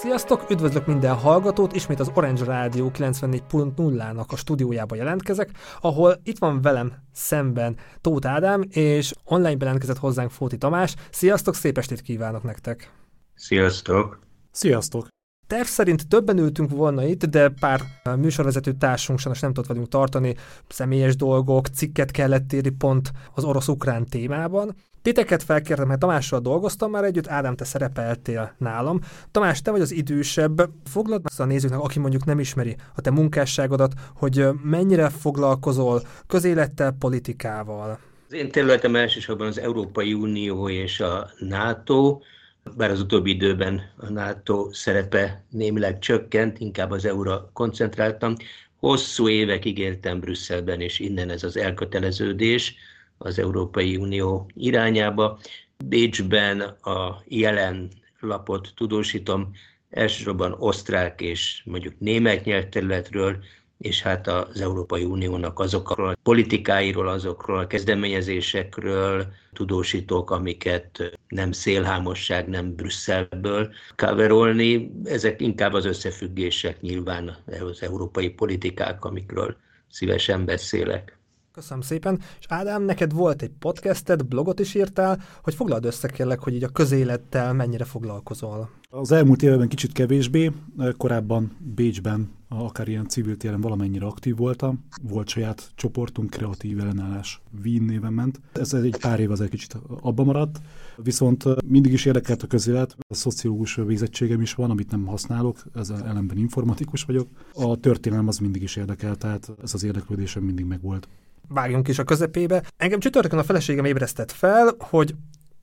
Sziasztok, üdvözlök minden hallgatót, ismét az Orange Rádió 94.0-nak a stúdiójába jelentkezek, ahol itt van velem szemben Tóth Ádám, és online jelentkezett hozzánk Fóti Tamás. Sziasztok, szép estét kívánok nektek! Sziasztok! Sziasztok! Terv szerint többen ültünk volna itt, de pár műsorvezető társunk sajnos nem tudott velünk tartani, személyes dolgok, cikket kellett írni pont az orosz-ukrán témában. Titeket felkértem, mert Tamással dolgoztam már együtt, Ádám, te szerepeltél nálam. Tamás, te vagy az idősebb, foglald meg a nézőknek, aki mondjuk nem ismeri a te munkásságodat, hogy mennyire foglalkozol közélettel, politikával. Az én területem elsősorban az Európai Unió és a NATO, bár az utóbbi időben a NATO szerepe némileg csökkent, inkább az euróra koncentráltam. Hosszú évekig éltem Brüsszelben, és innen ez az elköteleződés az Európai Unió irányába. Bécsben a jelen lapot tudósítom, elsősorban osztrák és mondjuk német nyelvterületről, és hát az Európai Uniónak azokról a politikáiról, azokról a kezdeményezésekről tudósítók, amiket nem szélhámosság, nem Brüsszelből coverolni. Ezek inkább az összefüggések nyilván az európai politikák, amikről szívesen beszélek. Köszönöm szépen. És Ádám, neked volt egy podcasted, blogot is írtál, hogy foglald össze kérlek, hogy így a közélettel mennyire foglalkozol. Az elmúlt években kicsit kevésbé, korábban Bécsben, akár ilyen civil téren valamennyire aktív voltam. Volt saját csoportunk, kreatív ellenállás Wien néven ment. Ez egy pár év azért kicsit abba maradt, viszont mindig is érdekelt a közélet. A szociológus végzettségem is van, amit nem használok, ez ellenben informatikus vagyok. A történelem az mindig is érdekel, tehát ez az érdeklődésem mindig megvolt vágjunk is a közepébe. Engem csütörtökön a feleségem ébresztett fel, hogy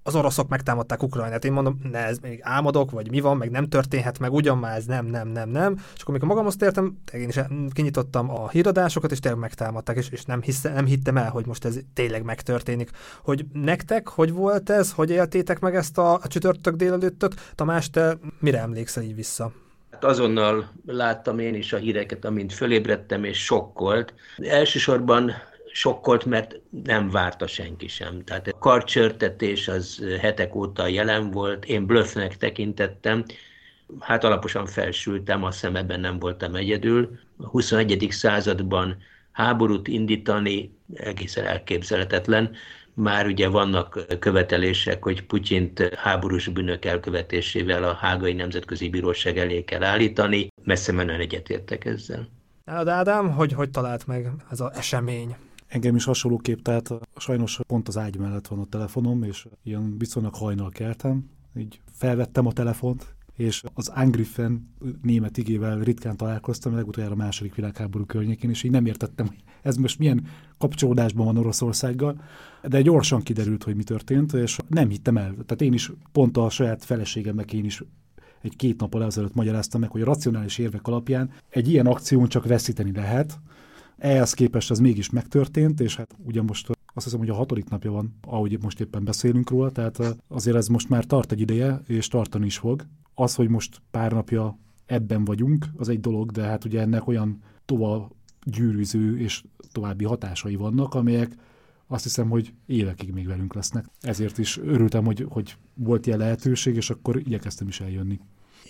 az oroszok megtámadták Ukrajnát. Én mondom, ne, ez még álmodok, vagy mi van, meg nem történhet meg, ugyan már ez nem, nem, nem, nem. És akkor, amikor magamhoz tértem, én is kinyitottam a híradásokat, és tényleg megtámadták, és, és nem, hisze, nem hittem el, hogy most ez tényleg megtörténik. Hogy nektek, hogy volt ez, hogy éltétek meg ezt a, a csütörtök délelőttöt? Tamás, te mire emlékszel így vissza? Hát azonnal láttam én is a híreket, amint fölébredtem, és sokkolt. Elsősorban sokkolt, mert nem várta senki sem. Tehát a karcsörtetés az hetek óta jelen volt, én blöffnek tekintettem, hát alaposan felsültem, a szemeben nem voltam egyedül. A 21. században háborút indítani egészen elképzelhetetlen. Már ugye vannak követelések, hogy Putyint háborús bűnök elkövetésével a Hágai Nemzetközi Bíróság elé kell állítani. Messze menően egyetértek ezzel. Ádám, hogy, hogy talált meg ez az esemény? Engem is hasonlóképp, tehát sajnos pont az ágy mellett van a telefonom, és ilyen viszonylag hajnal keltem, így felvettem a telefont, és az Angriffen német igével ritkán találkoztam, legutoljára a második világháború környékén, és így nem értettem, hogy ez most milyen kapcsolódásban van Oroszországgal, de gyorsan kiderült, hogy mi történt, és nem hittem el. Tehát én is pont a saját feleségemnek én is egy két nappal ezelőtt magyaráztam meg, hogy a racionális érvek alapján egy ilyen akción csak veszíteni lehet, ehhez képest ez mégis megtörtént, és hát ugye most azt hiszem, hogy a hatodik napja van, ahogy most éppen beszélünk róla, tehát azért ez most már tart egy ideje, és tartani is fog. Az, hogy most pár napja ebben vagyunk, az egy dolog, de hát ugye ennek olyan tovább gyűrűző és további hatásai vannak, amelyek azt hiszem, hogy évekig még velünk lesznek. Ezért is örültem, hogy, hogy volt ilyen lehetőség, és akkor igyekeztem is eljönni.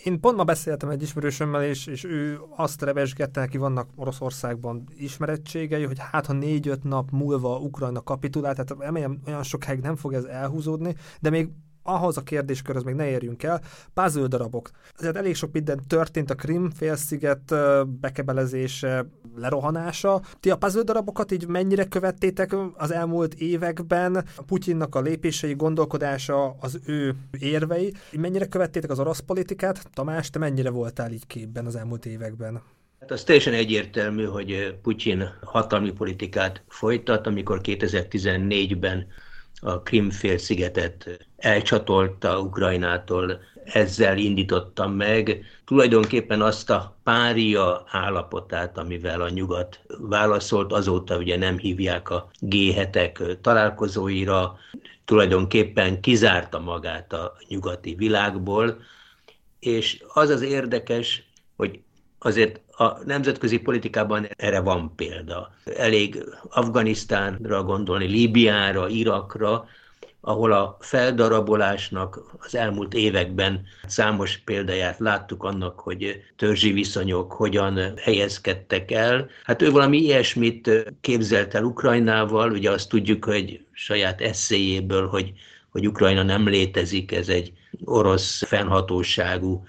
Én pont ma beszéltem egy ismerősömmel, és, és ő azt revesgette, neki vannak Oroszországban ismerettségei, hogy hát ha négy-öt nap múlva Ukrajna kapitulál, tehát remélem olyan sokáig nem fog ez elhúzódni, de még ahhoz a kérdéskörhöz még ne érjünk el, puzzle darabok. Ezért elég sok minden történt a Krim félsziget bekebelezése, lerohanása. Ti a puzzle darabokat így mennyire követtétek az elmúlt években? Putyinnak a lépései, gondolkodása, az ő érvei. Mennyire követtétek az orosz politikát? Tamás, te mennyire voltál így képben az elmúlt években? Hát az teljesen egyértelmű, hogy Putyin hatalmi politikát folytat, amikor 2014-ben a Krim-félszigetet elcsatolta Ukrajnától, ezzel indítottam meg tulajdonképpen azt a pária állapotát, amivel a nyugat válaszolt, azóta ugye nem hívják a g találkozóira, tulajdonképpen kizárta magát a nyugati világból, és az az érdekes, hogy azért a nemzetközi politikában erre van példa. Elég Afganisztánra gondolni, Líbiára, Irakra, ahol a feldarabolásnak az elmúlt években számos példáját láttuk annak, hogy törzsi viszonyok hogyan helyezkedtek el. Hát ő valami ilyesmit képzelt el Ukrajnával, ugye azt tudjuk, hogy saját eszéjéből, hogy, hogy Ukrajna nem létezik, ez egy orosz fennhatóságú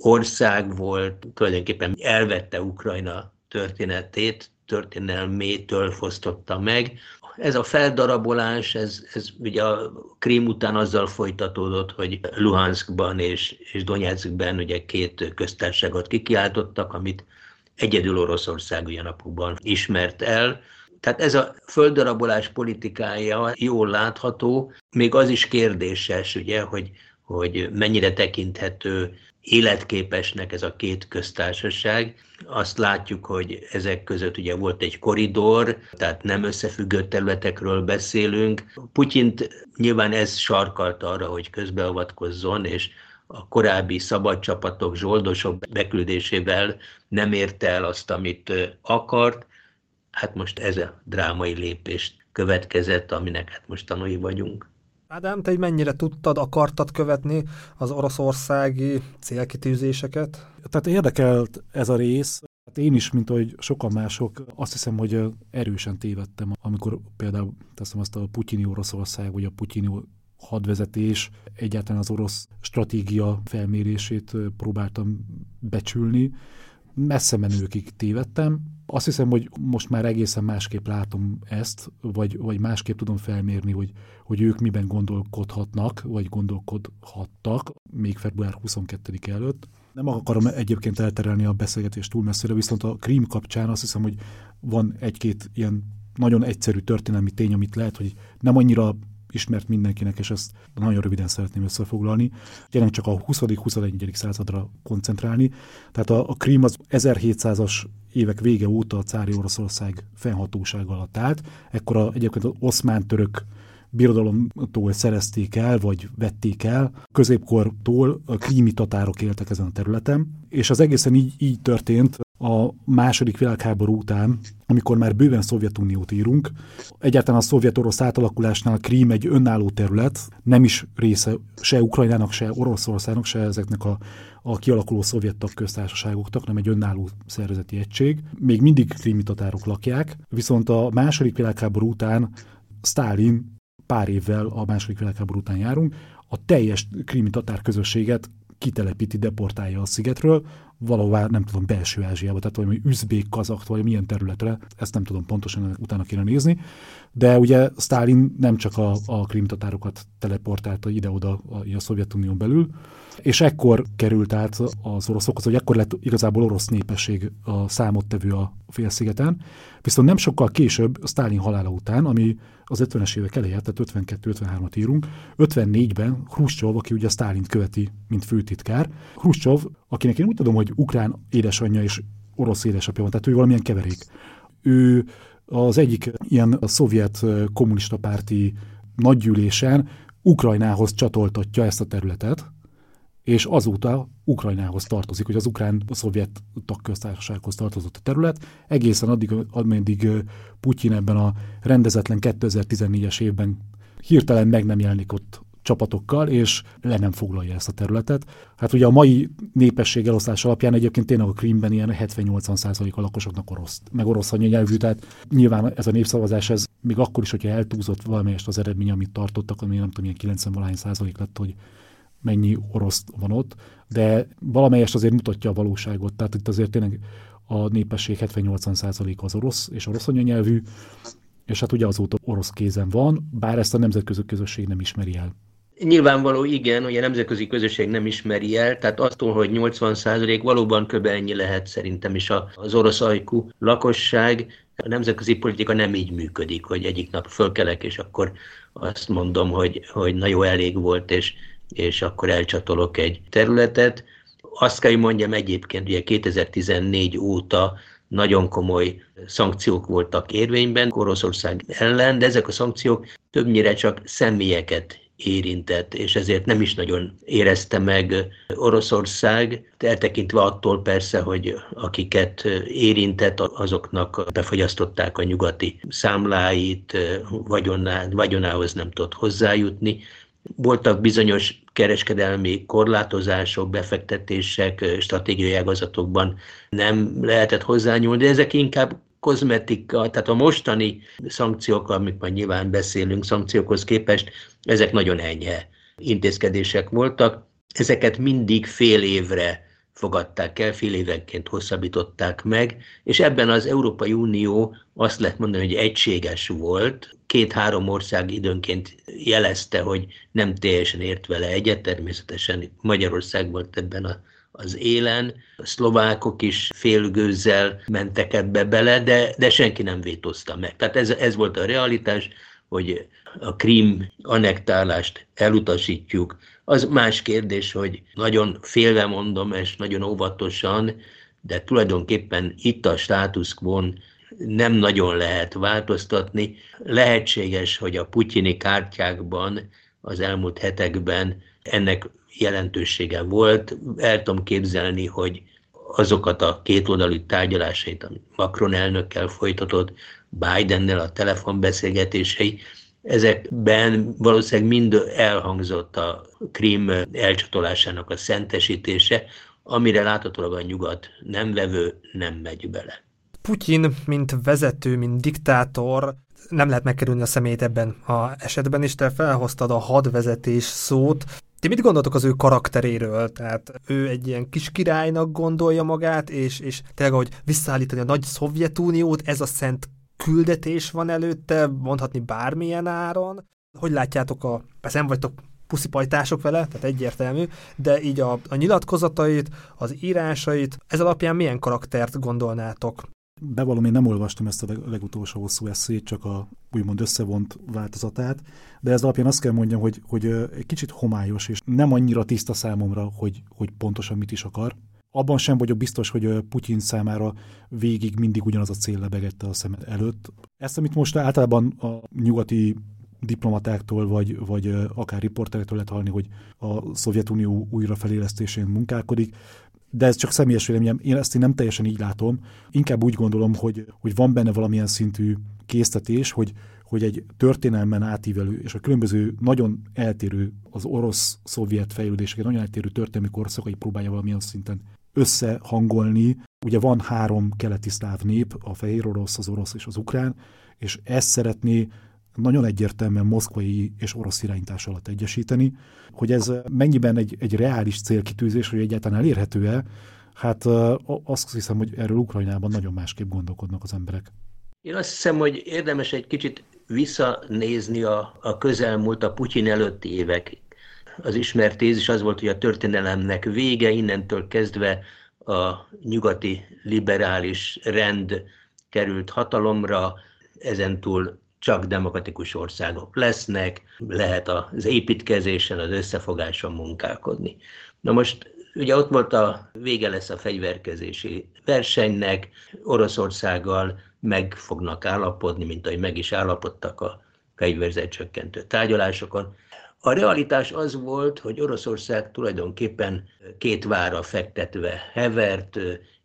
ország volt, tulajdonképpen elvette Ukrajna történetét, történelmétől fosztotta meg. Ez a feldarabolás, ez, ez ugye a Krím után azzal folytatódott, hogy Luhanskban és, és Donetskben ugye két köztársaságot kikiáltottak, amit egyedül Oroszország olyan napokban ismert el. Tehát ez a földarabolás politikája jól látható, még az is kérdéses, ugye, hogy, hogy mennyire tekinthető életképesnek ez a két köztársaság. Azt látjuk, hogy ezek között ugye volt egy koridor, tehát nem összefüggő területekről beszélünk. Putyint nyilván ez sarkalt arra, hogy közbeavatkozzon, és a korábbi szabad csapatok, zsoldosok beküldésével nem érte el azt, amit akart. Hát most ez a drámai lépést következett, aminek hát most tanúi vagyunk. Ádám, te mennyire tudtad, akartad követni az oroszországi célkitűzéseket? Tehát érdekelt ez a rész. Hát én is, mint ahogy sokan mások, azt hiszem, hogy erősen tévedtem, amikor például teszem azt a putyini Oroszország, vagy a putyini hadvezetés, egyáltalán az orosz stratégia felmérését próbáltam becsülni. Messze menőkig tévedtem, azt hiszem, hogy most már egészen másképp látom ezt, vagy, vagy másképp tudom felmérni, hogy, hogy ők miben gondolkodhatnak, vagy gondolkodhattak még február 22 előtt. Nem akarom egyébként elterelni a beszélgetést túl messzire, viszont a krím kapcsán azt hiszem, hogy van egy-két ilyen nagyon egyszerű történelmi tény, amit lehet, hogy nem annyira ismert mindenkinek, és ezt nagyon röviden szeretném összefoglalni. Gyerünk csak a 20.-21. századra koncentrálni. Tehát a, a Krím az 1700-as évek vége óta a cári Oroszország fennhatóság alatt állt. Ekkor a, egyébként az oszmán-török birodalomtól szerezték el, vagy vették el. Középkortól a krími tatárok éltek ezen a területen, és az egészen így, így történt a második világháború után, amikor már bőven Szovjetuniót írunk. Egyáltalán a szovjet-orosz átalakulásnál Krím egy önálló terület, nem is része se Ukrajnának, se Oroszországnak, se ezeknek a, a kialakuló szovjet tagköztársaságoknak, nem egy önálló szervezeti egység. Még mindig krími tatárok lakják, viszont a második világháború után Stalin pár évvel a második világháború után járunk, a teljes krími tatár közösséget kitelepíti, deportálja a szigetről, valahová, nem tudom, belső Ázsiába, tehát valami üzbék, kazakt, vagy milyen területre, ezt nem tudom pontosan, utána kéne nézni. De ugye Stalin nem csak a, a krimtatárokat teleportálta ide-oda a, a Szovjetunión belül, és ekkor került át az oroszokhoz, hogy ekkor lett igazából orosz népesség a számottevő a félszigeten, viszont nem sokkal később, Stalin halála után, ami az 50-es évek eleje, tehát 52-53-at írunk, 54-ben Hruscsov, aki ugye Stalint követi, mint főtitkár, Hruscsov, akinek én úgy tudom, hogy ukrán édesanyja és orosz édesapja van, tehát ő valamilyen keverék. Ő az egyik ilyen a szovjet kommunista párti nagygyűlésen Ukrajnához csatoltatja ezt a területet, és azóta Ukrajnához tartozik, hogy az ukrán a szovjet tagköztársasághoz tartozott a terület, egészen addig, ameddig Putyin ebben a rendezetlen 2014-es évben hirtelen meg nem jelenik ott csapatokkal, és le nem foglalja ezt a területet. Hát ugye a mai népesség elosztás alapján egyébként tényleg a Krímben ilyen 70-80 százalék a lakosoknak orosz, meg orosz anyanyelvű, tehát nyilván ez a népszavazás, ez még akkor is, hogyha eltúzott valamelyest az eredmény, amit tartottak, ami nem tudom, ilyen 90 valahány százalék lett, hogy mennyi orosz van ott, de valamelyest azért mutatja a valóságot. Tehát itt azért tényleg a népesség 70-80%-a az orosz és orosz anyanyelvű, és hát ugye azóta orosz kézen van, bár ezt a nemzetközi közösség nem ismeri el. Nyilvánvaló igen, hogy a nemzetközi közösség nem ismeri el, tehát attól, hogy 80 százalék valóban kb. ennyi lehet szerintem is az orosz ajkú lakosság. A nemzetközi politika nem így működik, hogy egyik nap fölkelek, és akkor azt mondom, hogy, hogy na jó, elég volt, és és akkor elcsatolok egy területet. Azt kell, hogy mondjam egyébként, ugye 2014 óta nagyon komoly szankciók voltak érvényben Oroszország ellen, de ezek a szankciók többnyire csak személyeket érintett, és ezért nem is nagyon érezte meg Oroszország, eltekintve attól persze, hogy akiket érintett, azoknak befogyasztották a nyugati számláit, vagyoná, vagyonához nem tudott hozzájutni. Voltak bizonyos kereskedelmi korlátozások, befektetések, stratégiai ágazatokban nem lehetett hozzányúlni, de ezek inkább kozmetika, tehát a mostani szankciók, amik majd nyilván beszélünk, szankciókhoz képest, ezek nagyon enyhe intézkedések voltak. Ezeket mindig fél évre fogadták el, fél évenként hosszabbították meg, és ebben az Európai Unió azt lehet mondani, hogy egységes volt. Két-három ország időnként jelezte, hogy nem teljesen ért vele egyet, természetesen Magyarország volt ebben a az élen. A szlovákok is félgőzzel mentek ebbe bele, de, de senki nem vétózta meg. Tehát ez, ez volt a realitás, hogy a Krím annektálást elutasítjuk. Az más kérdés, hogy nagyon félve mondom, és nagyon óvatosan, de tulajdonképpen itt a status quo nem nagyon lehet változtatni. Lehetséges, hogy a putyini kártyákban az elmúlt hetekben ennek jelentősége volt. El tudom képzelni, hogy azokat a kétoldalú tárgyalásait, amit Macron elnökkel folytatott, Bidennel a telefonbeszélgetései, ezekben valószínűleg mind elhangzott a Krim elcsatolásának a szentesítése, amire láthatólag a nyugat nem vevő, nem megy bele. Putyin, mint vezető, mint diktátor, nem lehet megkerülni a szemét ebben a esetben, és te felhoztad a hadvezetés szót. Ti mit gondoltok az ő karakteréről? Tehát ő egy ilyen kis királynak gondolja magát, és, és tényleg, hogy visszaállítani a nagy Szovjetuniót, ez a szent küldetés van előtte, mondhatni bármilyen áron. Hogy látjátok a... Persze nem vagytok puszipajtások vele, tehát egyértelmű, de így a, a nyilatkozatait, az írásait, ez alapján milyen karaktert gondolnátok? Bevallom, én nem olvastam ezt a legutolsó hosszú eszét, csak a úgymond összevont változatát, de ez alapján azt kell mondjam, hogy, hogy egy kicsit homályos, és nem annyira tiszta számomra, hogy, hogy pontosan mit is akar. Abban sem vagyok biztos, hogy Putyin számára végig mindig ugyanaz a cél lebegette a szem előtt. Ezt, amit most általában a nyugati diplomatáktól, vagy, vagy akár riporterektől lehet hallani, hogy a Szovjetunió újrafelélesztésén munkálkodik, de ez csak személyes véleményem, én ezt én nem teljesen így látom. Inkább úgy gondolom, hogy, hogy van benne valamilyen szintű késztetés, hogy, hogy egy történelmen átívelő és a különböző nagyon eltérő, az orosz-szovjet fejlődéseket, nagyon eltérő történelmi korszakai próbálja valamilyen szinten összehangolni. Ugye van három keleti szláv nép, a fehér orosz, az orosz és az ukrán, és ezt szeretné nagyon egyértelműen moszkvai és orosz irányítás alatt egyesíteni. Hogy ez mennyiben egy, egy reális célkitűzés, hogy egyáltalán elérhető-e, hát azt hiszem, hogy erről Ukrajnában nagyon másképp gondolkodnak az emberek. Én azt hiszem, hogy érdemes egy kicsit visszanézni a, a közelmúlt, a Putyin előtti évek. Az ismert tézis az volt, hogy a történelemnek vége, innentől kezdve a nyugati liberális rend került hatalomra, ezentúl csak demokratikus országok lesznek, lehet az építkezésen, az összefogáson munkálkodni. Na most ugye ott volt a vége lesz a fegyverkezési versenynek, Oroszországgal meg fognak állapodni, mint ahogy meg is állapodtak a fegyverzetcsökkentő tárgyalásokon. A realitás az volt, hogy Oroszország tulajdonképpen két vára fektetve hevert,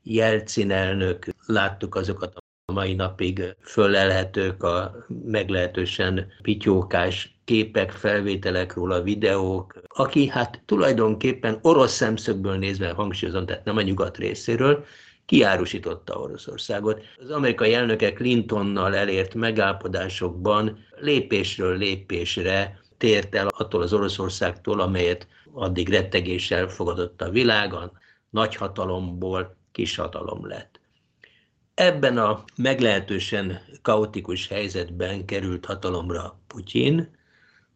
Jelcin elnök, láttuk azokat a mai napig fölelhetők a meglehetősen pityókás képek, felvételek róla, videók, aki hát tulajdonképpen orosz szemszögből nézve hangsúlyozom, tehát nem a nyugat részéről, kiárusította Oroszországot. Az amerikai elnöke Clintonnal elért megállapodásokban lépésről lépésre tért el attól az Oroszországtól, amelyet addig rettegéssel fogadott a világon, nagyhatalomból kishatalom lett. Ebben a meglehetősen kaotikus helyzetben került hatalomra Putyin,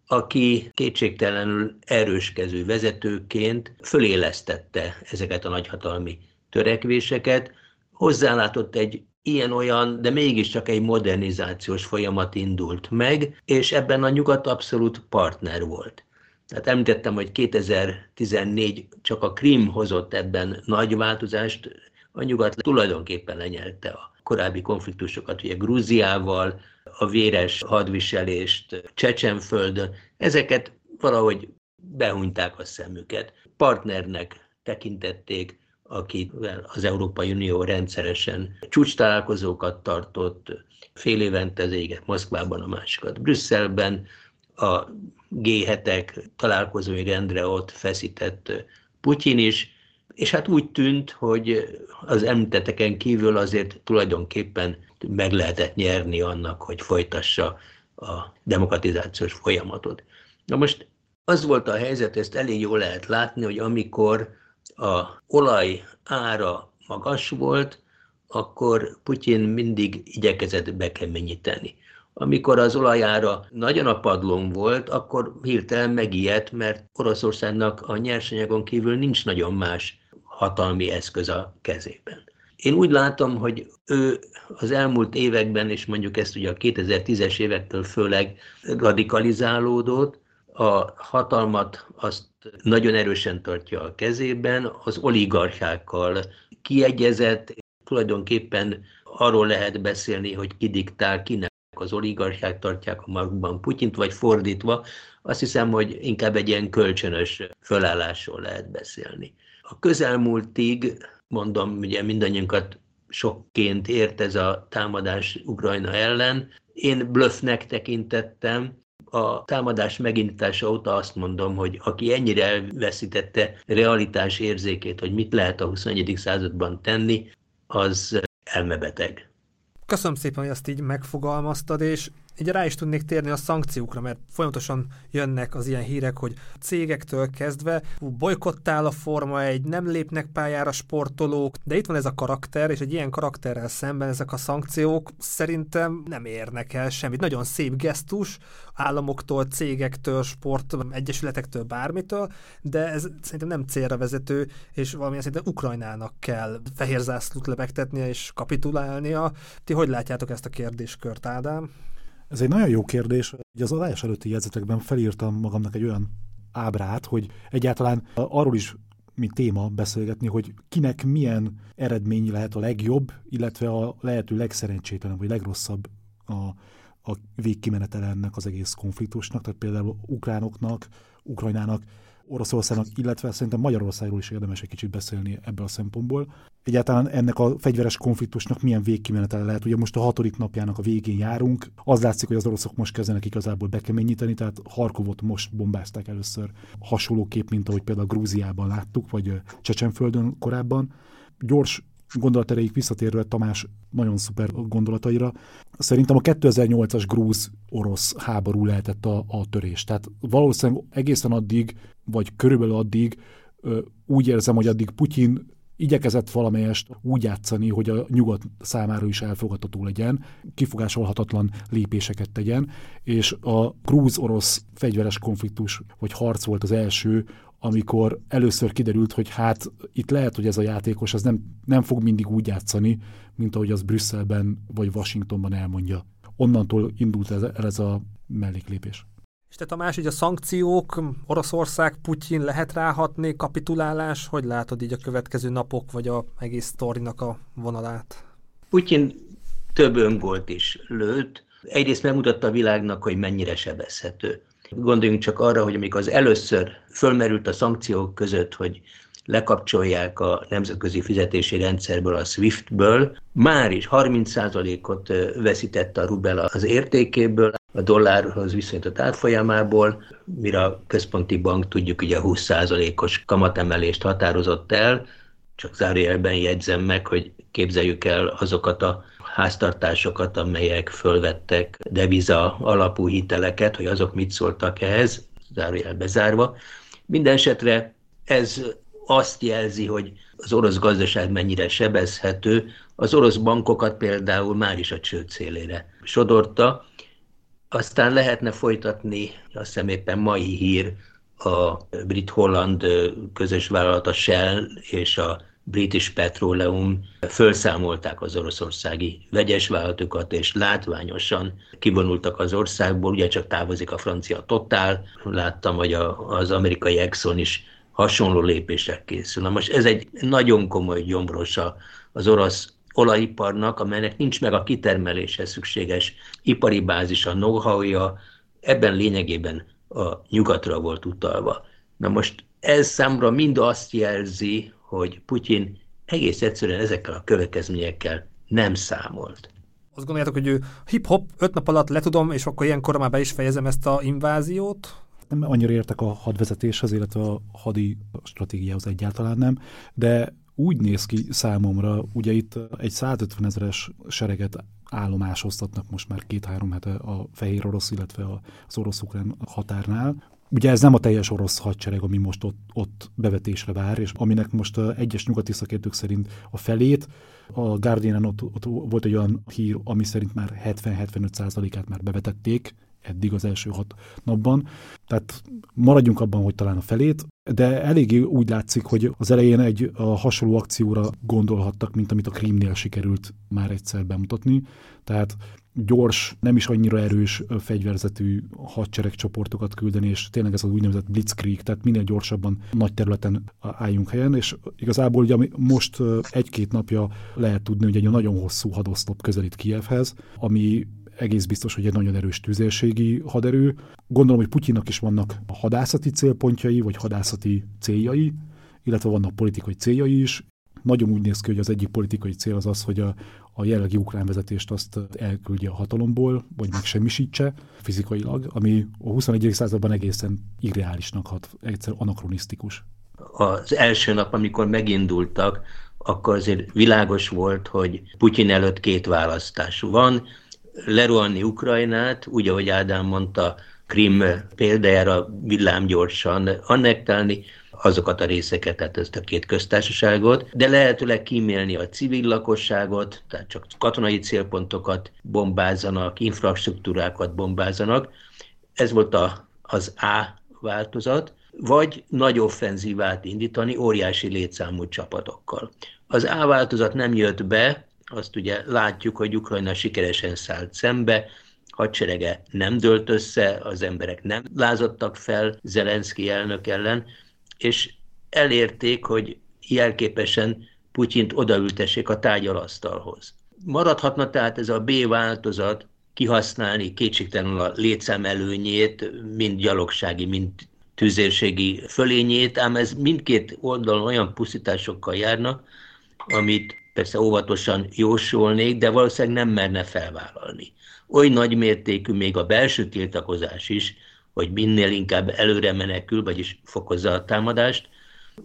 aki kétségtelenül erőskező vezetőként fölélesztette ezeket a nagyhatalmi törekvéseket, hozzálátott egy ilyen-olyan, de mégiscsak egy modernizációs folyamat indult meg, és ebben a nyugat abszolút partner volt. Tehát említettem, hogy 2014 csak a Krim hozott ebben nagy változást, a nyugat tulajdonképpen lenyelte a korábbi konfliktusokat, ugye Grúziával, a véres hadviselést Csecsenföldön, ezeket valahogy behunyták a szemüket. Partnernek tekintették, akivel az Európai Unió rendszeresen csúcs találkozókat tartott, fél évente az éget Moszkvában, a másikat Brüsszelben, a G7-ek találkozói rendre ott feszített Putyin is, és hát úgy tűnt, hogy az említeteken kívül azért tulajdonképpen meg lehetett nyerni annak, hogy folytassa a demokratizációs folyamatot. Na most az volt a helyzet, ezt elég jól lehet látni, hogy amikor a olaj ára magas volt, akkor Putyin mindig igyekezett bekeményíteni. Amikor az olajára nagyon a padlón volt, akkor hirtelen megijedt, mert Oroszországnak a nyersanyagon kívül nincs nagyon más hatalmi eszköz a kezében. Én úgy látom, hogy ő az elmúlt években, és mondjuk ezt ugye a 2010-es évektől főleg radikalizálódott, a hatalmat azt nagyon erősen tartja a kezében, az oligarchákkal kiegyezett, tulajdonképpen arról lehet beszélni, hogy ki diktál, kinek az oligarchák tartják a magukban Putyint, vagy fordítva, azt hiszem, hogy inkább egy ilyen kölcsönös fölállásról lehet beszélni. A közelmúltig, mondom, ugye mindannyiunkat sokként ért ez a támadás Ukrajna ellen. Én bluffnek tekintettem, a támadás megindítása óta azt mondom, hogy aki ennyire elveszítette realitás érzékét, hogy mit lehet a 21. században tenni, az elmebeteg. Köszönöm szépen, hogy ezt így megfogalmaztad, és így rá is tudnék térni a szankciókra, mert folyamatosan jönnek az ilyen hírek, hogy cégektől kezdve bolykottál a forma egy, nem lépnek pályára sportolók, de itt van ez a karakter, és egy ilyen karakterrel szemben ezek a szankciók szerintem nem érnek el semmit. Nagyon szép gesztus államoktól, cégektől, sport, egyesületektől, bármitől, de ez szerintem nem célra vezető, és valamilyen szerintem Ukrajnának kell fehér zászlót lebegtetnie és kapitulálnia. Ti hogy látjátok ezt a kérdéskört, Ádám? Ez egy nagyon jó kérdés. Ugye az adás előtti jegyzetekben felírtam magamnak egy olyan ábrát, hogy egyáltalán arról is mint téma beszélgetni, hogy kinek milyen eredmény lehet a legjobb, illetve a lehető legszerencsétlenebb, vagy legrosszabb a, a végkimenetele ennek az egész konfliktusnak, tehát például ukránoknak, Ukrajnának Oroszországnak, illetve szerintem Magyarországról is érdemes egy kicsit beszélni ebből a szempontból. Egyáltalán ennek a fegyveres konfliktusnak milyen végkimenetele lehet. Ugye most a hatodik napjának a végén járunk. Az látszik, hogy az oroszok most kezdenek igazából bekeményíteni, tehát Harkovot most bombázták először hasonlóképp, mint ahogy például Grúziában láttuk, vagy Csecsenföldön korábban. Gyors gondolatereik visszatérve Tamás nagyon szuper gondolataira. Szerintem a 2008-as grúz-orosz háború lehetett a, a törés. Tehát valószínűleg egészen addig, vagy körülbelül addig úgy érzem, hogy addig Putyin igyekezett valamelyest úgy játszani, hogy a nyugat számára is elfogadható legyen, kifogásolhatatlan lépéseket tegyen, és a grúz-orosz fegyveres konfliktus vagy harc volt az első, amikor először kiderült, hogy hát itt lehet, hogy ez a játékos az nem, nem fog mindig úgy játszani, mint ahogy az Brüsszelben vagy Washingtonban elmondja. Onnantól indult ez, ez a melléklépés. És te Tamás, így a szankciók, Oroszország, Putyin lehet ráhatni, kapitulálás, hogy látod így a következő napok, vagy a egész sztorinak a vonalát? Putyin több öngolt is lőtt. Egyrészt megmutatta a világnak, hogy mennyire sebezhető. Gondoljunk csak arra, hogy amikor az először fölmerült a szankciók között, hogy lekapcsolják a nemzetközi fizetési rendszerből, a SWIFT-ből, már is 30%-ot veszített a rubel az értékéből, a dollárhoz viszonyított árfolyamából, mire a központi bank tudjuk ugye 20%-os kamatemelést határozott el, csak zárójelben jegyzem meg, hogy képzeljük el azokat a háztartásokat, amelyek fölvettek deviza alapú hiteleket, hogy azok mit szóltak ehhez, zárójelbe zárva. Mindenesetre ez azt jelzi, hogy az orosz gazdaság mennyire sebezhető. Az orosz bankokat például már is a csőd szélére sodorta. Aztán lehetne folytatni, azt hiszem éppen mai hír, a brit-holland közös vállalat a Shell és a British Petroleum felszámolták az oroszországi vegyes vállalatokat, és látványosan kivonultak az országból, ugye csak távozik a francia Total, láttam, hogy a, az amerikai Exxon is hasonló lépések készül. Na most ez egy nagyon komoly gyomrosa az orosz olajiparnak, amelynek nincs meg a kitermeléshez szükséges ipari bázis, a know-how-ja, ebben lényegében a nyugatra volt utalva. Na most ez számra mind azt jelzi, hogy Putyin egész egyszerűen ezekkel a következményekkel nem számolt. Azt gondoljátok, hogy ő hip-hop, öt nap alatt letudom, és akkor ilyenkor már be is fejezem ezt a inváziót? Nem annyira értek a hadvezetéshez, illetve a hadi stratégiához egyáltalán nem, de úgy néz ki számomra, ugye itt egy 150 ezeres sereget állomásoztatnak most már két-három hete a fehér orosz, illetve az orosz-ukrán határnál. Ugye ez nem a teljes orosz hadsereg, ami most ott, ott bevetésre vár, és aminek most egyes nyugati szakértők szerint a felét, a Guardian ott, ott volt egy olyan hír, ami szerint már 70-75 százalékát már bevetették, eddig az első hat napban. Tehát maradjunk abban, hogy talán a felét, de eléggé úgy látszik, hogy az elején egy a hasonló akcióra gondolhattak, mint amit a Krímnél sikerült már egyszer bemutatni. Tehát gyors, nem is annyira erős fegyverzetű hadseregcsoportokat küldeni, és tényleg ez az úgynevezett blitzkrieg, tehát minél gyorsabban nagy területen álljunk helyen, és igazából ugye most egy-két napja lehet tudni, hogy egy nagyon hosszú hadoszlop közelít Kievhez, ami egész biztos, hogy egy nagyon erős tüzérségi haderő. Gondolom, hogy Putyinnak is vannak hadászati célpontjai, vagy hadászati céljai, illetve vannak politikai céljai is. Nagyon úgy néz ki, hogy az egyik politikai cél az az, hogy a, a jelenlegi ukrán vezetést azt elküldje a hatalomból, vagy megsemmisítse fizikailag, ami a 21. században egészen irreálisnak hat, egyszer anakronisztikus. Az első nap, amikor megindultak, akkor azért világos volt, hogy Putyin előtt két választás van, lerohanni Ukrajnát, úgy, ahogy Ádám mondta, Krim példájára villámgyorsan annektálni, azokat a részeket, tehát ezt a két köztársaságot, de lehetőleg kímélni a civil lakosságot, tehát csak katonai célpontokat bombázanak, infrastruktúrákat bombázanak. Ez volt a, az A változat, vagy nagy offenzívát indítani óriási létszámú csapatokkal. Az A változat nem jött be, azt ugye látjuk, hogy Ukrajna sikeresen szállt szembe, hadserege nem dőlt össze, az emberek nem lázadtak fel Zelenszky elnök ellen, és elérték, hogy jelképesen Putyint odaültessék a tárgyalasztalhoz. Maradhatna tehát ez a B változat kihasználni kétségtelenül a létszám előnyét, mind gyalogsági, mind tüzérségi fölényét, ám ez mindkét oldalon olyan pusztításokkal járnak, amit persze óvatosan jósolnék, de valószínűleg nem merne felvállalni. Oly nagy mértékű még a belső tiltakozás is, hogy minél inkább előre menekül, vagyis fokozza a támadást,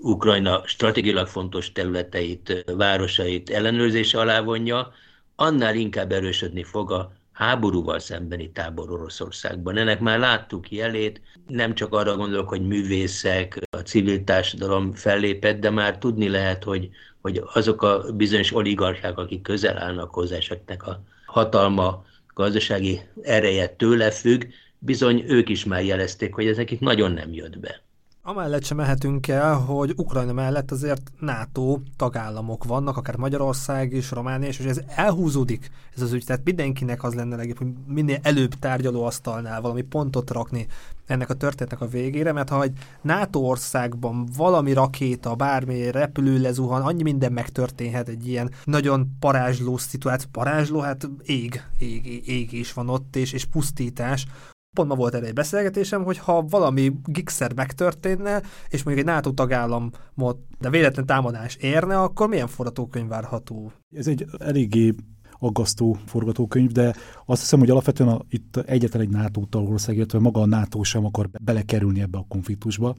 Ukrajna stratégilag fontos területeit, városait ellenőrzése alá vonja, annál inkább erősödni fog a háborúval szembeni tábor Oroszországban. Ennek már láttuk jelét, nem csak arra gondolok, hogy művészek, a civil társadalom fellépett, de már tudni lehet, hogy hogy azok a bizonyos oligarchák, akik közel állnak hozzá, a hatalma, gazdasági ereje tőle függ, bizony ők is már jelezték, hogy ez nekik nagyon nem jött be. Amellett sem mehetünk el, hogy Ukrajna mellett azért NATO tagállamok vannak, akár Magyarország is, Románia is, és ez elhúzódik ez az ügy. Tehát mindenkinek az lenne legjobb, hogy minél előbb tárgyalóasztalnál valami pontot rakni ennek a történetnek a végére, mert ha egy NATO országban valami rakéta, bármi repülő lezuhan, annyi minden megtörténhet egy ilyen nagyon parázsló szituáció. Parázsló, hát ég, ég, ég is van ott, és, és pusztítás, Pont ma volt erre egy beszélgetésem, hogy ha valami gigszer megtörténne, és mondjuk egy NATO tagállamot, de véletlen támadás érne, akkor milyen forgatókönyv várható? Ez egy eléggé aggasztó forgatókönyv, de azt hiszem, hogy alapvetően a, itt egyetlen egy NATO tagország, illetve maga a NATO sem akar belekerülni ebbe a konfliktusba.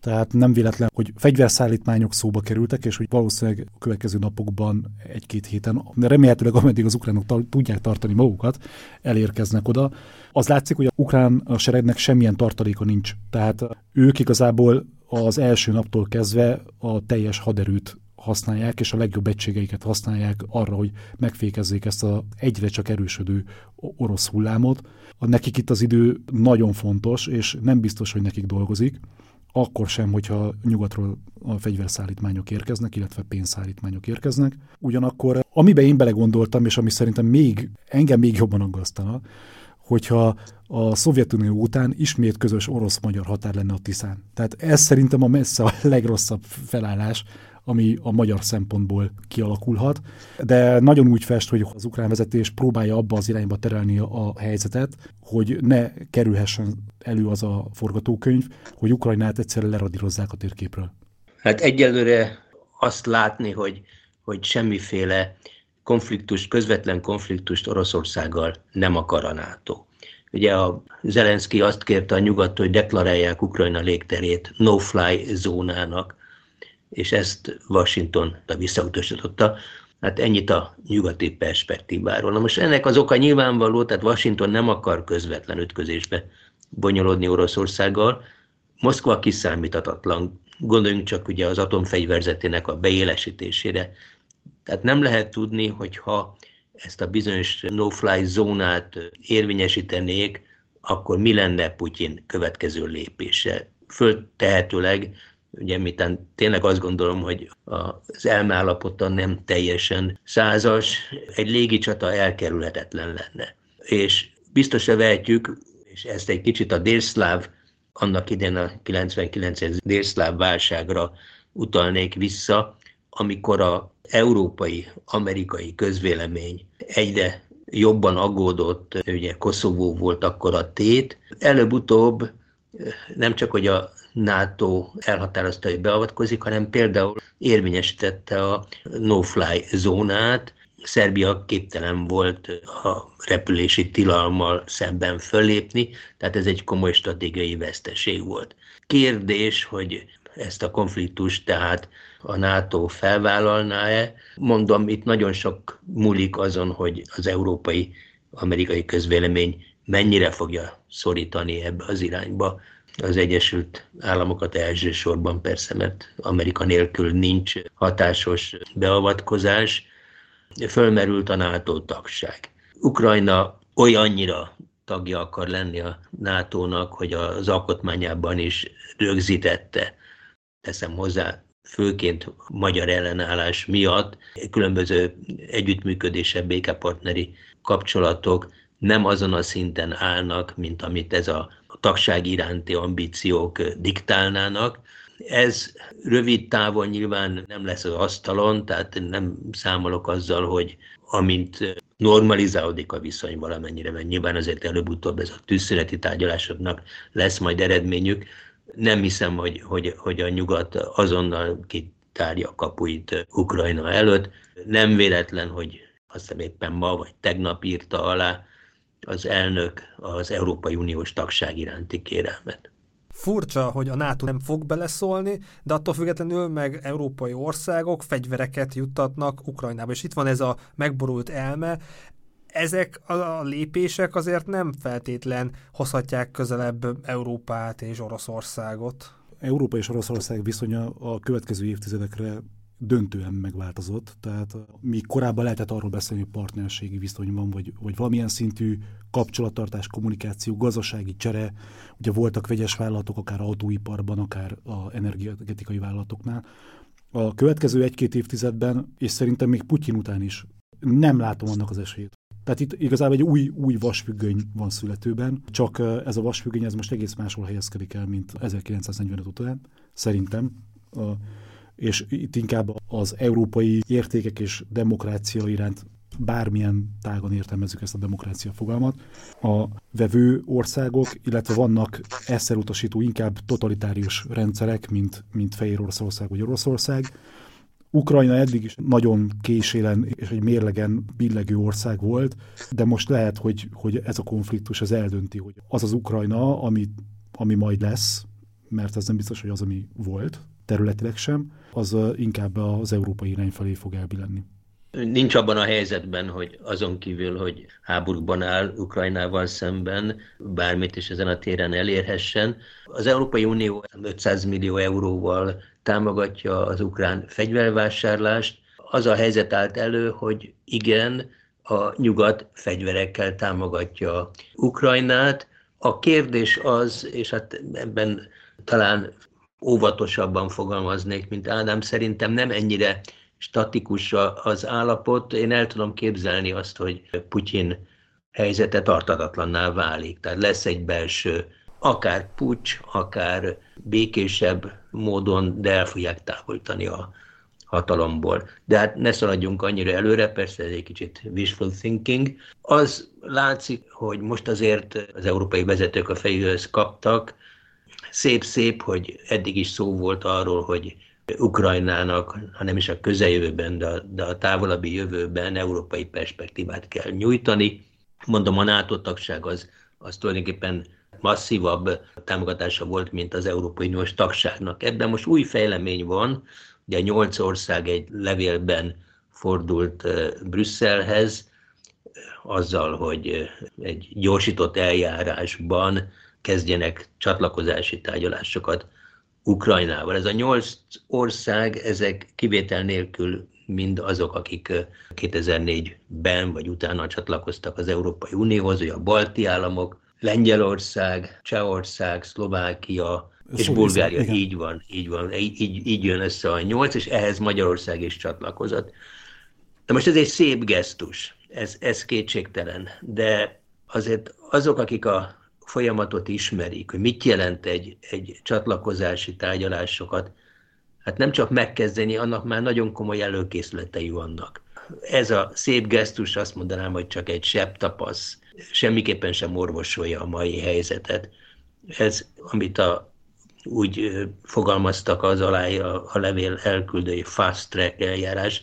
Tehát nem véletlen, hogy fegyverszállítmányok szóba kerültek, és hogy valószínűleg a következő napokban, egy-két héten, remélhetőleg ameddig az ukránok ta- tudják tartani magukat, elérkeznek oda. Az látszik, hogy a ukrán seregnek semmilyen tartaléka nincs. Tehát ők igazából az első naptól kezdve a teljes haderőt használják, és a legjobb egységeiket használják arra, hogy megfékezzék ezt a egyre csak erősödő orosz hullámot. A nekik itt az idő nagyon fontos, és nem biztos, hogy nekik dolgozik akkor sem, hogyha nyugatról a fegyverszállítmányok érkeznek, illetve pénzszállítmányok érkeznek. Ugyanakkor, amiben én belegondoltam, és ami szerintem még, engem még jobban aggasztana, hogyha a Szovjetunió után ismét közös orosz-magyar határ lenne a Tiszán. Tehát ez szerintem a messze a legrosszabb felállás ami a magyar szempontból kialakulhat. De nagyon úgy fest, hogy az ukrán vezetés próbálja abba az irányba terelni a helyzetet, hogy ne kerülhessen elő az a forgatókönyv, hogy Ukrajnát egyszerre leradírozzák a térképről. Hát egyelőre azt látni, hogy, hogy semmiféle konfliktust, közvetlen konfliktust Oroszországgal nem akar a NATO. Ugye a Zelenszky azt kérte a nyugat, hogy deklarálják Ukrajna légterét no-fly zónának, és ezt Washington visszautasította. Hát ennyit a nyugati perspektíváról. Na most ennek az oka nyilvánvaló, tehát Washington nem akar közvetlen ütközésbe bonyolódni Oroszországgal. Moszkva kiszámíthatatlan. Gondoljunk csak ugye az atomfegyverzetének a beélesítésére. Tehát nem lehet tudni, hogyha ezt a bizonyos no-fly zónát érvényesítenék, akkor mi lenne Putyin következő lépése? Föltehetőleg, ugye miután tényleg azt gondolom, hogy az elmeállapota nem teljesen százas, egy légicsata elkerülhetetlen lenne. És biztosra vehetjük, és ezt egy kicsit a délszláv, annak idén a 99-es délszláv válságra utalnék vissza, amikor a európai, amerikai közvélemény egyre jobban aggódott, ugye Koszovó volt akkor a tét. Előbb-utóbb nem csak, hogy a NATO elhatározta, hogy beavatkozik, hanem például érvényesítette a no-fly zónát, Szerbia képtelen volt a repülési tilalmal szemben fölépni, tehát ez egy komoly stratégiai veszteség volt. Kérdés, hogy ezt a konfliktust tehát a NATO felvállalná-e. Mondom, itt nagyon sok múlik azon, hogy az európai amerikai közvélemény mennyire fogja szorítani ebbe az irányba az Egyesült Államokat elsősorban persze, mert Amerika nélkül nincs hatásos beavatkozás. Fölmerült a NATO tagság. Ukrajna olyannyira tagja akar lenni a NATO-nak, hogy az alkotmányában is rögzítette, teszem hozzá, főként magyar ellenállás miatt különböző együttműködése, békepartneri kapcsolatok nem azon a szinten állnak, mint amit ez a tagság iránti ambíciók diktálnának. Ez rövid távon nyilván nem lesz az asztalon, tehát nem számolok azzal, hogy amint normalizálódik a viszony valamennyire, mert nyilván azért előbb-utóbb ez a tűzszüneti tárgyalásoknak lesz majd eredményük, nem hiszem, hogy, hogy, hogy a nyugat azonnal kitárja a kapuit Ukrajna előtt. Nem véletlen, hogy azt hiszem éppen ma vagy tegnap írta alá az elnök az Európai Uniós tagság iránti kérelmet. Furcsa, hogy a NATO nem fog beleszólni, de attól függetlenül meg európai országok fegyvereket juttatnak Ukrajnába. És itt van ez a megborult elme, ezek a lépések azért nem feltétlen hozhatják közelebb Európát és Oroszországot. Európa és Oroszország viszonya a következő évtizedekre döntően megváltozott. Tehát mi korábban lehetett arról beszélni, hogy partnerségi viszony van, vagy, vagy valamilyen szintű kapcsolattartás, kommunikáció, gazdasági csere. Ugye voltak vegyes vállalatok, akár autóiparban, akár a energetikai vállalatoknál. A következő egy-két évtizedben, és szerintem még Putyin után is nem látom annak az esélyt, tehát itt igazából egy új, új vasfüggöny van születőben, csak ez a vasfüggöny ez most egész máshol helyezkedik el, mint 1945 után, szerintem. És itt inkább az európai értékek és demokrácia iránt bármilyen tágon értelmezzük ezt a demokrácia fogalmat. A vevő országok, illetve vannak eszer utasító inkább totalitárius rendszerek, mint, mint Fehér Oroszország vagy Oroszország, Ukrajna eddig is nagyon késélen és egy mérlegen billegő ország volt, de most lehet, hogy, hogy ez a konfliktus az eldönti, hogy az az Ukrajna, ami, ami majd lesz, mert ez nem biztos, hogy az, ami volt, területileg sem, az inkább az európai irány felé fog elbilenni. Nincs abban a helyzetben, hogy azon kívül, hogy háborúban áll Ukrajnával szemben, bármit is ezen a téren elérhessen. Az Európai Unió 500 millió euróval támogatja az ukrán fegyvervásárlást. Az a helyzet állt elő, hogy igen, a nyugat fegyverekkel támogatja Ukrajnát. A kérdés az, és hát ebben talán óvatosabban fogalmaznék, mint Ádám, szerintem nem ennyire statikus az állapot. Én el tudom képzelni azt, hogy Putyin helyzete tartatatlanná válik. Tehát lesz egy belső, akár pucs, akár békésebb módon, de el fogják távolítani a, hatalomból. De hát ne szaladjunk annyira előre, persze ez egy kicsit wishful thinking. Az látszik, hogy most azért az európai vezetők a fejükhöz kaptak. Szép-szép, hogy eddig is szó volt arról, hogy Ukrajnának, ha nem is a közeljövőben, de a, de a távolabbi jövőben európai perspektívát kell nyújtani. Mondom, a NATO tagság az, az tulajdonképpen masszívabb támogatása volt, mint az Európai Uniós tagságnak. Ebben most új fejlemény van, ugye nyolc ország egy levélben fordult Brüsszelhez, azzal, hogy egy gyorsított eljárásban kezdjenek csatlakozási tárgyalásokat Ukrajnával. Ez a nyolc ország, ezek kivétel nélkül mind azok, akik 2004-ben vagy utána csatlakoztak az Európai Unióhoz, ugye a balti államok, Lengyelország, Csehország, Szlovákia, és Bulgária, igen. így van, így van, így, így, jön össze a nyolc, és ehhez Magyarország is csatlakozott. De most ez egy szép gesztus, ez, ez kétségtelen, de azért azok, akik a folyamatot ismerik, hogy mit jelent egy, egy csatlakozási tárgyalásokat, hát nem csak megkezdeni, annak már nagyon komoly előkészületei vannak. Ez a szép gesztus azt mondanám, hogy csak egy sebb tapasz, semmiképpen sem orvosolja a mai helyzetet. Ez, amit a, úgy fogalmaztak az alá a, a levél elküldői fast track eljárás,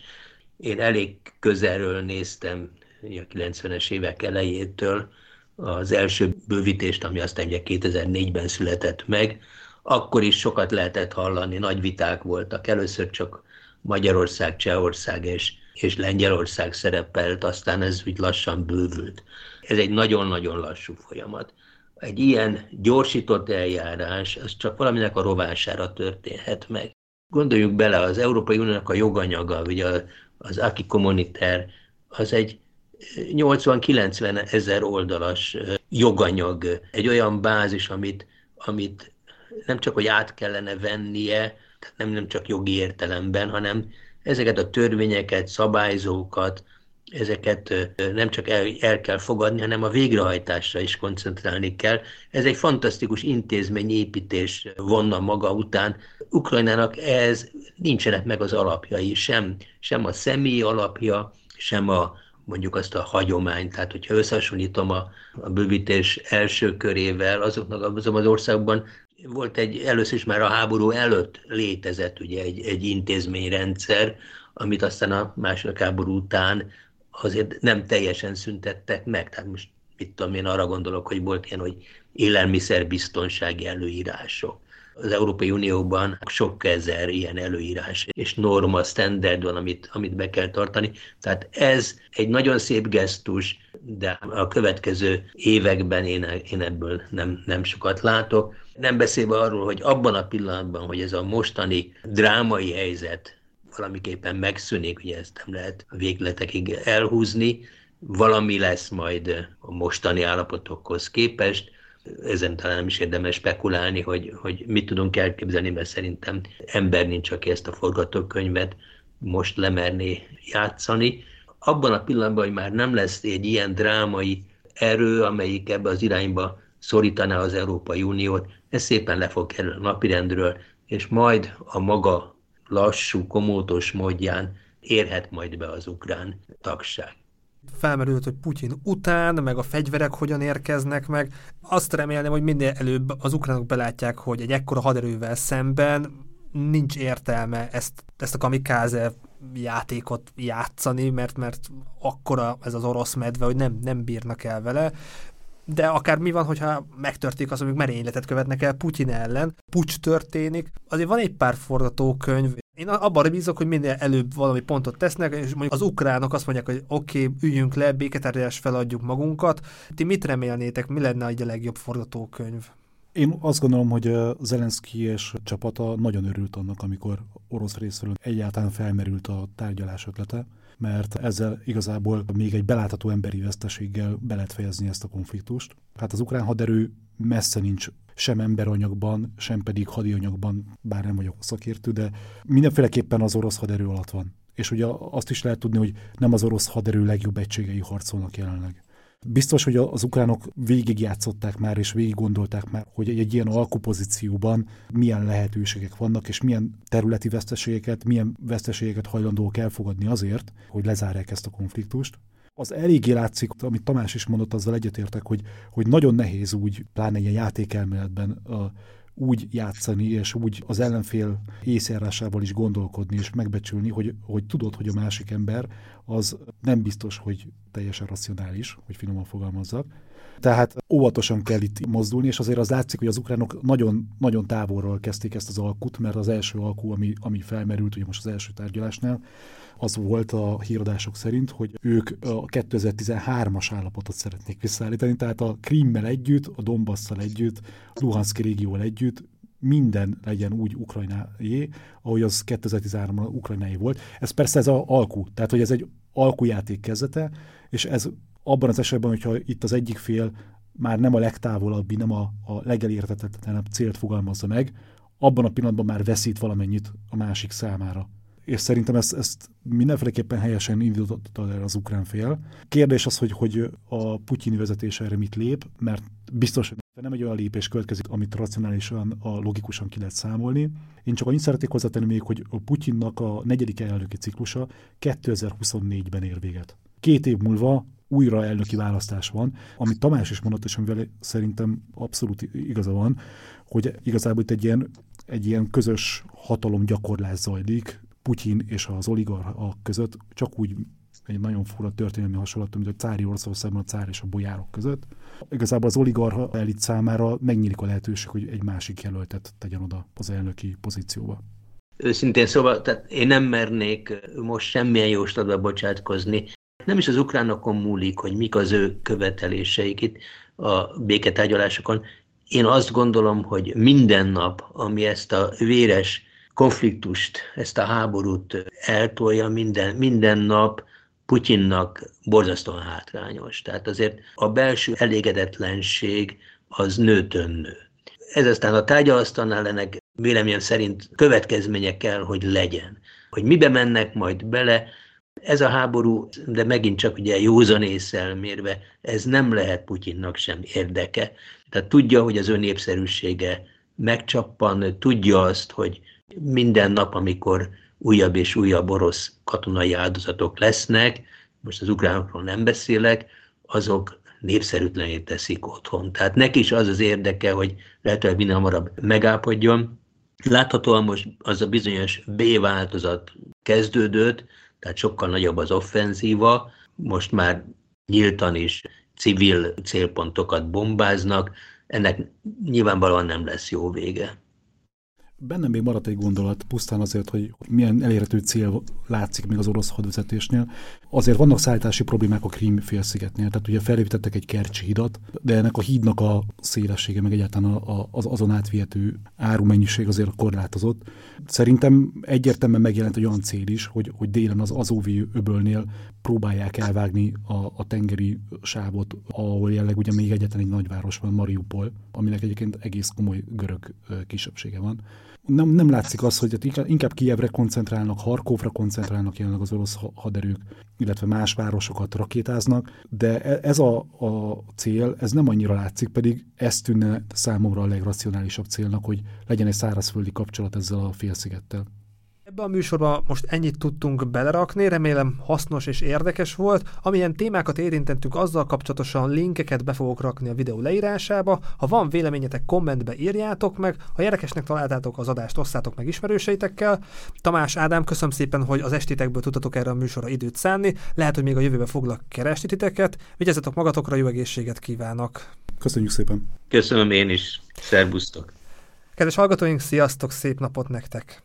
én elég közelről néztem a 90-es évek elejétől, az első bővítést, ami aztán ugye 2004-ben született meg, akkor is sokat lehetett hallani, nagy viták voltak. Először csak Magyarország, Csehország és, és Lengyelország szerepelt, aztán ez úgy lassan bővült. Ez egy nagyon-nagyon lassú folyamat. Egy ilyen gyorsított eljárás, az csak valaminek a rovására történhet meg. Gondoljuk bele, az Európai Uniónak a joganyaga, ugye az Aki Kommuniter, az egy 80-90 ezer oldalas joganyag, egy olyan bázis, amit, amit nem csak, hogy át kellene vennie, tehát nem, nem csak jogi értelemben, hanem ezeket a törvényeket, szabályzókat, ezeket nem csak el, el kell fogadni, hanem a végrehajtásra is koncentrálni kell. Ez egy fantasztikus intézményépítés vonna maga után. Ukrajnának ez nincsenek meg az alapjai, sem, sem a személy alapja, sem a, mondjuk azt a hagyományt, tehát hogyha összehasonlítom a, a bővítés első körével, azoknak azon az országban volt egy, először is már a háború előtt létezett ugye egy, egy intézményrendszer, amit aztán a második háború után azért nem teljesen szüntettek meg. Tehát most mit tudom én, arra gondolok, hogy volt ilyen, hogy élelmiszerbiztonsági előírások, az Európai Unióban sok ezer ilyen előírás és norma, standard van, amit, amit be kell tartani. Tehát ez egy nagyon szép gesztus, de a következő években én, én ebből nem, nem sokat látok. Nem beszélve arról, hogy abban a pillanatban, hogy ez a mostani drámai helyzet valamiképpen megszűnik, ugye ezt nem lehet végletekig elhúzni, valami lesz majd a mostani állapotokhoz képest, ezen talán nem is érdemes spekulálni, hogy, hogy mit tudunk elképzelni, mert szerintem ember nincs, aki ezt a forgatókönyvet most lemerné játszani. Abban a pillanatban, hogy már nem lesz egy ilyen drámai erő, amelyik ebbe az irányba szorítaná az Európai Uniót, ez szépen le fog kerülni a napirendről, és majd a maga lassú, komótos módján érhet majd be az ukrán tagság felmerült, hogy Putyin után, meg a fegyverek hogyan érkeznek meg. Azt remélem, hogy minél előbb az ukránok belátják, hogy egy ekkora haderővel szemben nincs értelme ezt, ezt a kamikáze játékot játszani, mert, mert akkora ez az orosz medve, hogy nem, nem bírnak el vele. De akár mi van, hogyha megtörténik az, amik merényletet követnek el Putyin ellen, pucs történik, azért van egy pár forgatókönyv, én abban bízok, hogy minél előbb valami pontot tesznek, és mondjuk az ukránok azt mondják, hogy oké, okay, üljünk le, béketárgyalás feladjuk magunkat. Ti mit remélnétek, mi lenne a legjobb forgatókönyv? Én azt gondolom, hogy Zelenszky és csapata nagyon örült annak, amikor orosz részről egyáltalán felmerült a tárgyalás ötlete, mert ezzel igazából még egy belátható emberi veszteséggel be lehet fejezni ezt a konfliktust. Hát az ukrán haderő messze nincs sem emberanyagban, sem pedig hadianyagban, bár nem vagyok szakértő, de mindenféleképpen az orosz haderő alatt van. És ugye azt is lehet tudni, hogy nem az orosz haderő legjobb egységei harcolnak jelenleg. Biztos, hogy az ukránok végigjátszották már, és végig gondolták már, hogy egy ilyen alkupozícióban milyen lehetőségek vannak, és milyen területi veszteségeket, milyen veszteségeket hajlandók elfogadni azért, hogy lezárják ezt a konfliktust az eléggé látszik, amit Tamás is mondott, azzal egyetértek, hogy, hogy nagyon nehéz úgy, pláne ilyen játékelméletben a, úgy játszani, és úgy az ellenfél észjárásával is gondolkodni, és megbecsülni, hogy, hogy tudod, hogy a másik ember az nem biztos, hogy teljesen racionális, hogy finoman fogalmazzak. Tehát óvatosan kell itt mozdulni, és azért az látszik, hogy az ukránok nagyon, nagyon távolról kezdték ezt az alkut, mert az első alkú, ami, ami felmerült, ugye most az első tárgyalásnál, az volt a híradások szerint, hogy ők a 2013-as állapotot szeretnék visszaállítani, tehát a Krimmel együtt, a Donbasszal együtt, Luhanszki régióval együtt minden legyen úgy ukrajnáé, ahogy az 2013-ban ukrajnáé volt. Ez persze ez a alkú, tehát hogy ez egy alkujáték kezdete, és ez abban az esetben, hogyha itt az egyik fél már nem a legtávolabbi, nem a, a legelértetetlenebb célt fogalmazza meg, abban a pillanatban már veszít valamennyit a másik számára és szerintem ezt, ezt mindenféleképpen helyesen indította el az ukrán fél. Kérdés az, hogy, hogy a putyini vezetés erre mit lép, mert biztos, nem egy olyan lépés következik, amit racionálisan, a logikusan ki lehet számolni. Én csak annyit szeretnék hozzátenni még, hogy a Putyinnak a negyedik elnöki ciklusa 2024-ben ér véget. Két év múlva újra elnöki választás van, amit Tamás is mondott, és amivel szerintem abszolút igaza van, hogy igazából itt egy ilyen, egy ilyen közös hatalomgyakorlás zajlik, Putyin és az oligarchak között csak úgy egy nagyon fura történelmi hasonlat, mint a cári Oroszországban a cár és a bolyárok között. Igazából az oligarcha elit számára megnyílik a lehetőség, hogy egy másik jelöltet tegyen oda az elnöki pozícióba. Őszintén szóval, tehát én nem mernék most semmilyen jóslatba bocsátkozni. Nem is az ukránokon múlik, hogy mik az ő követeléseik itt a béketárgyalásokon. Én azt gondolom, hogy minden nap, ami ezt a véres konfliktust, ezt a háborút eltolja minden, minden nap, Putyinnak borzasztóan hátrányos. Tehát azért a belső elégedetlenség az nőtön nő. Ez aztán a tárgyalasztalnál ennek véleményem szerint következménye kell, hogy legyen. Hogy mibe mennek majd bele, ez a háború, de megint csak ugye józan észsel mérve, ez nem lehet Putyinnak sem érdeke. Tehát tudja, hogy az ön népszerűsége megcsappan, tudja azt, hogy minden nap, amikor újabb és újabb orosz katonai áldozatok lesznek, most az ukránokról nem beszélek, azok népszerűtlenét teszik otthon. Tehát neki is az az érdeke, hogy lehetőleg minél hamarabb megállapodjon. Láthatóan most az a bizonyos B változat kezdődött, tehát sokkal nagyobb az offenzíva, most már nyíltan is civil célpontokat bombáznak, ennek nyilvánvalóan nem lesz jó vége. Bennem még maradt egy gondolat, pusztán azért, hogy milyen elérhető cél látszik még az orosz hadvezetésnél. Azért vannak szállítási problémák a Krím félszigetnél, tehát ugye felépítettek egy kercsi hidat, de ennek a hídnak a szélessége, meg egyáltalán az azon átvihető árumennyiség azért korlátozott. Szerintem egyértelműen megjelent egy olyan cél is, hogy, hogy délen az Azóvi öbölnél próbálják elvágni a, a tengeri sávot, ahol jelenleg ugye még egyetlen egy nagyváros van, Mariupol, aminek egyébként egész komoly görög kisebbsége van nem, nem látszik az, hogy inkább, Kijevre koncentrálnak, Harkovra koncentrálnak jelenleg az orosz haderők, illetve más városokat rakétáznak, de e, ez a, a cél, ez nem annyira látszik, pedig ez tűnne számomra a legracionálisabb célnak, hogy legyen egy szárazföldi kapcsolat ezzel a félszigettel. Ebbe a műsorba most ennyit tudtunk belerakni, remélem hasznos és érdekes volt. Amilyen témákat érintettünk, azzal kapcsolatosan linkeket be fogok rakni a videó leírásába. Ha van véleményetek, kommentbe írjátok meg. Ha érdekesnek találtátok az adást, osszátok meg ismerőseitekkel. Tamás Ádám, köszönöm szépen, hogy az estitekből tudtatok erre a műsorra időt szánni. Lehet, hogy még a jövőbe foglak keresni titeket. Vigyázzatok magatokra, jó egészséget kívánok! Köszönjük szépen! Köszönöm én is! Szerbusztok! Kedves hallgatóink, sziasztok, szép napot nektek!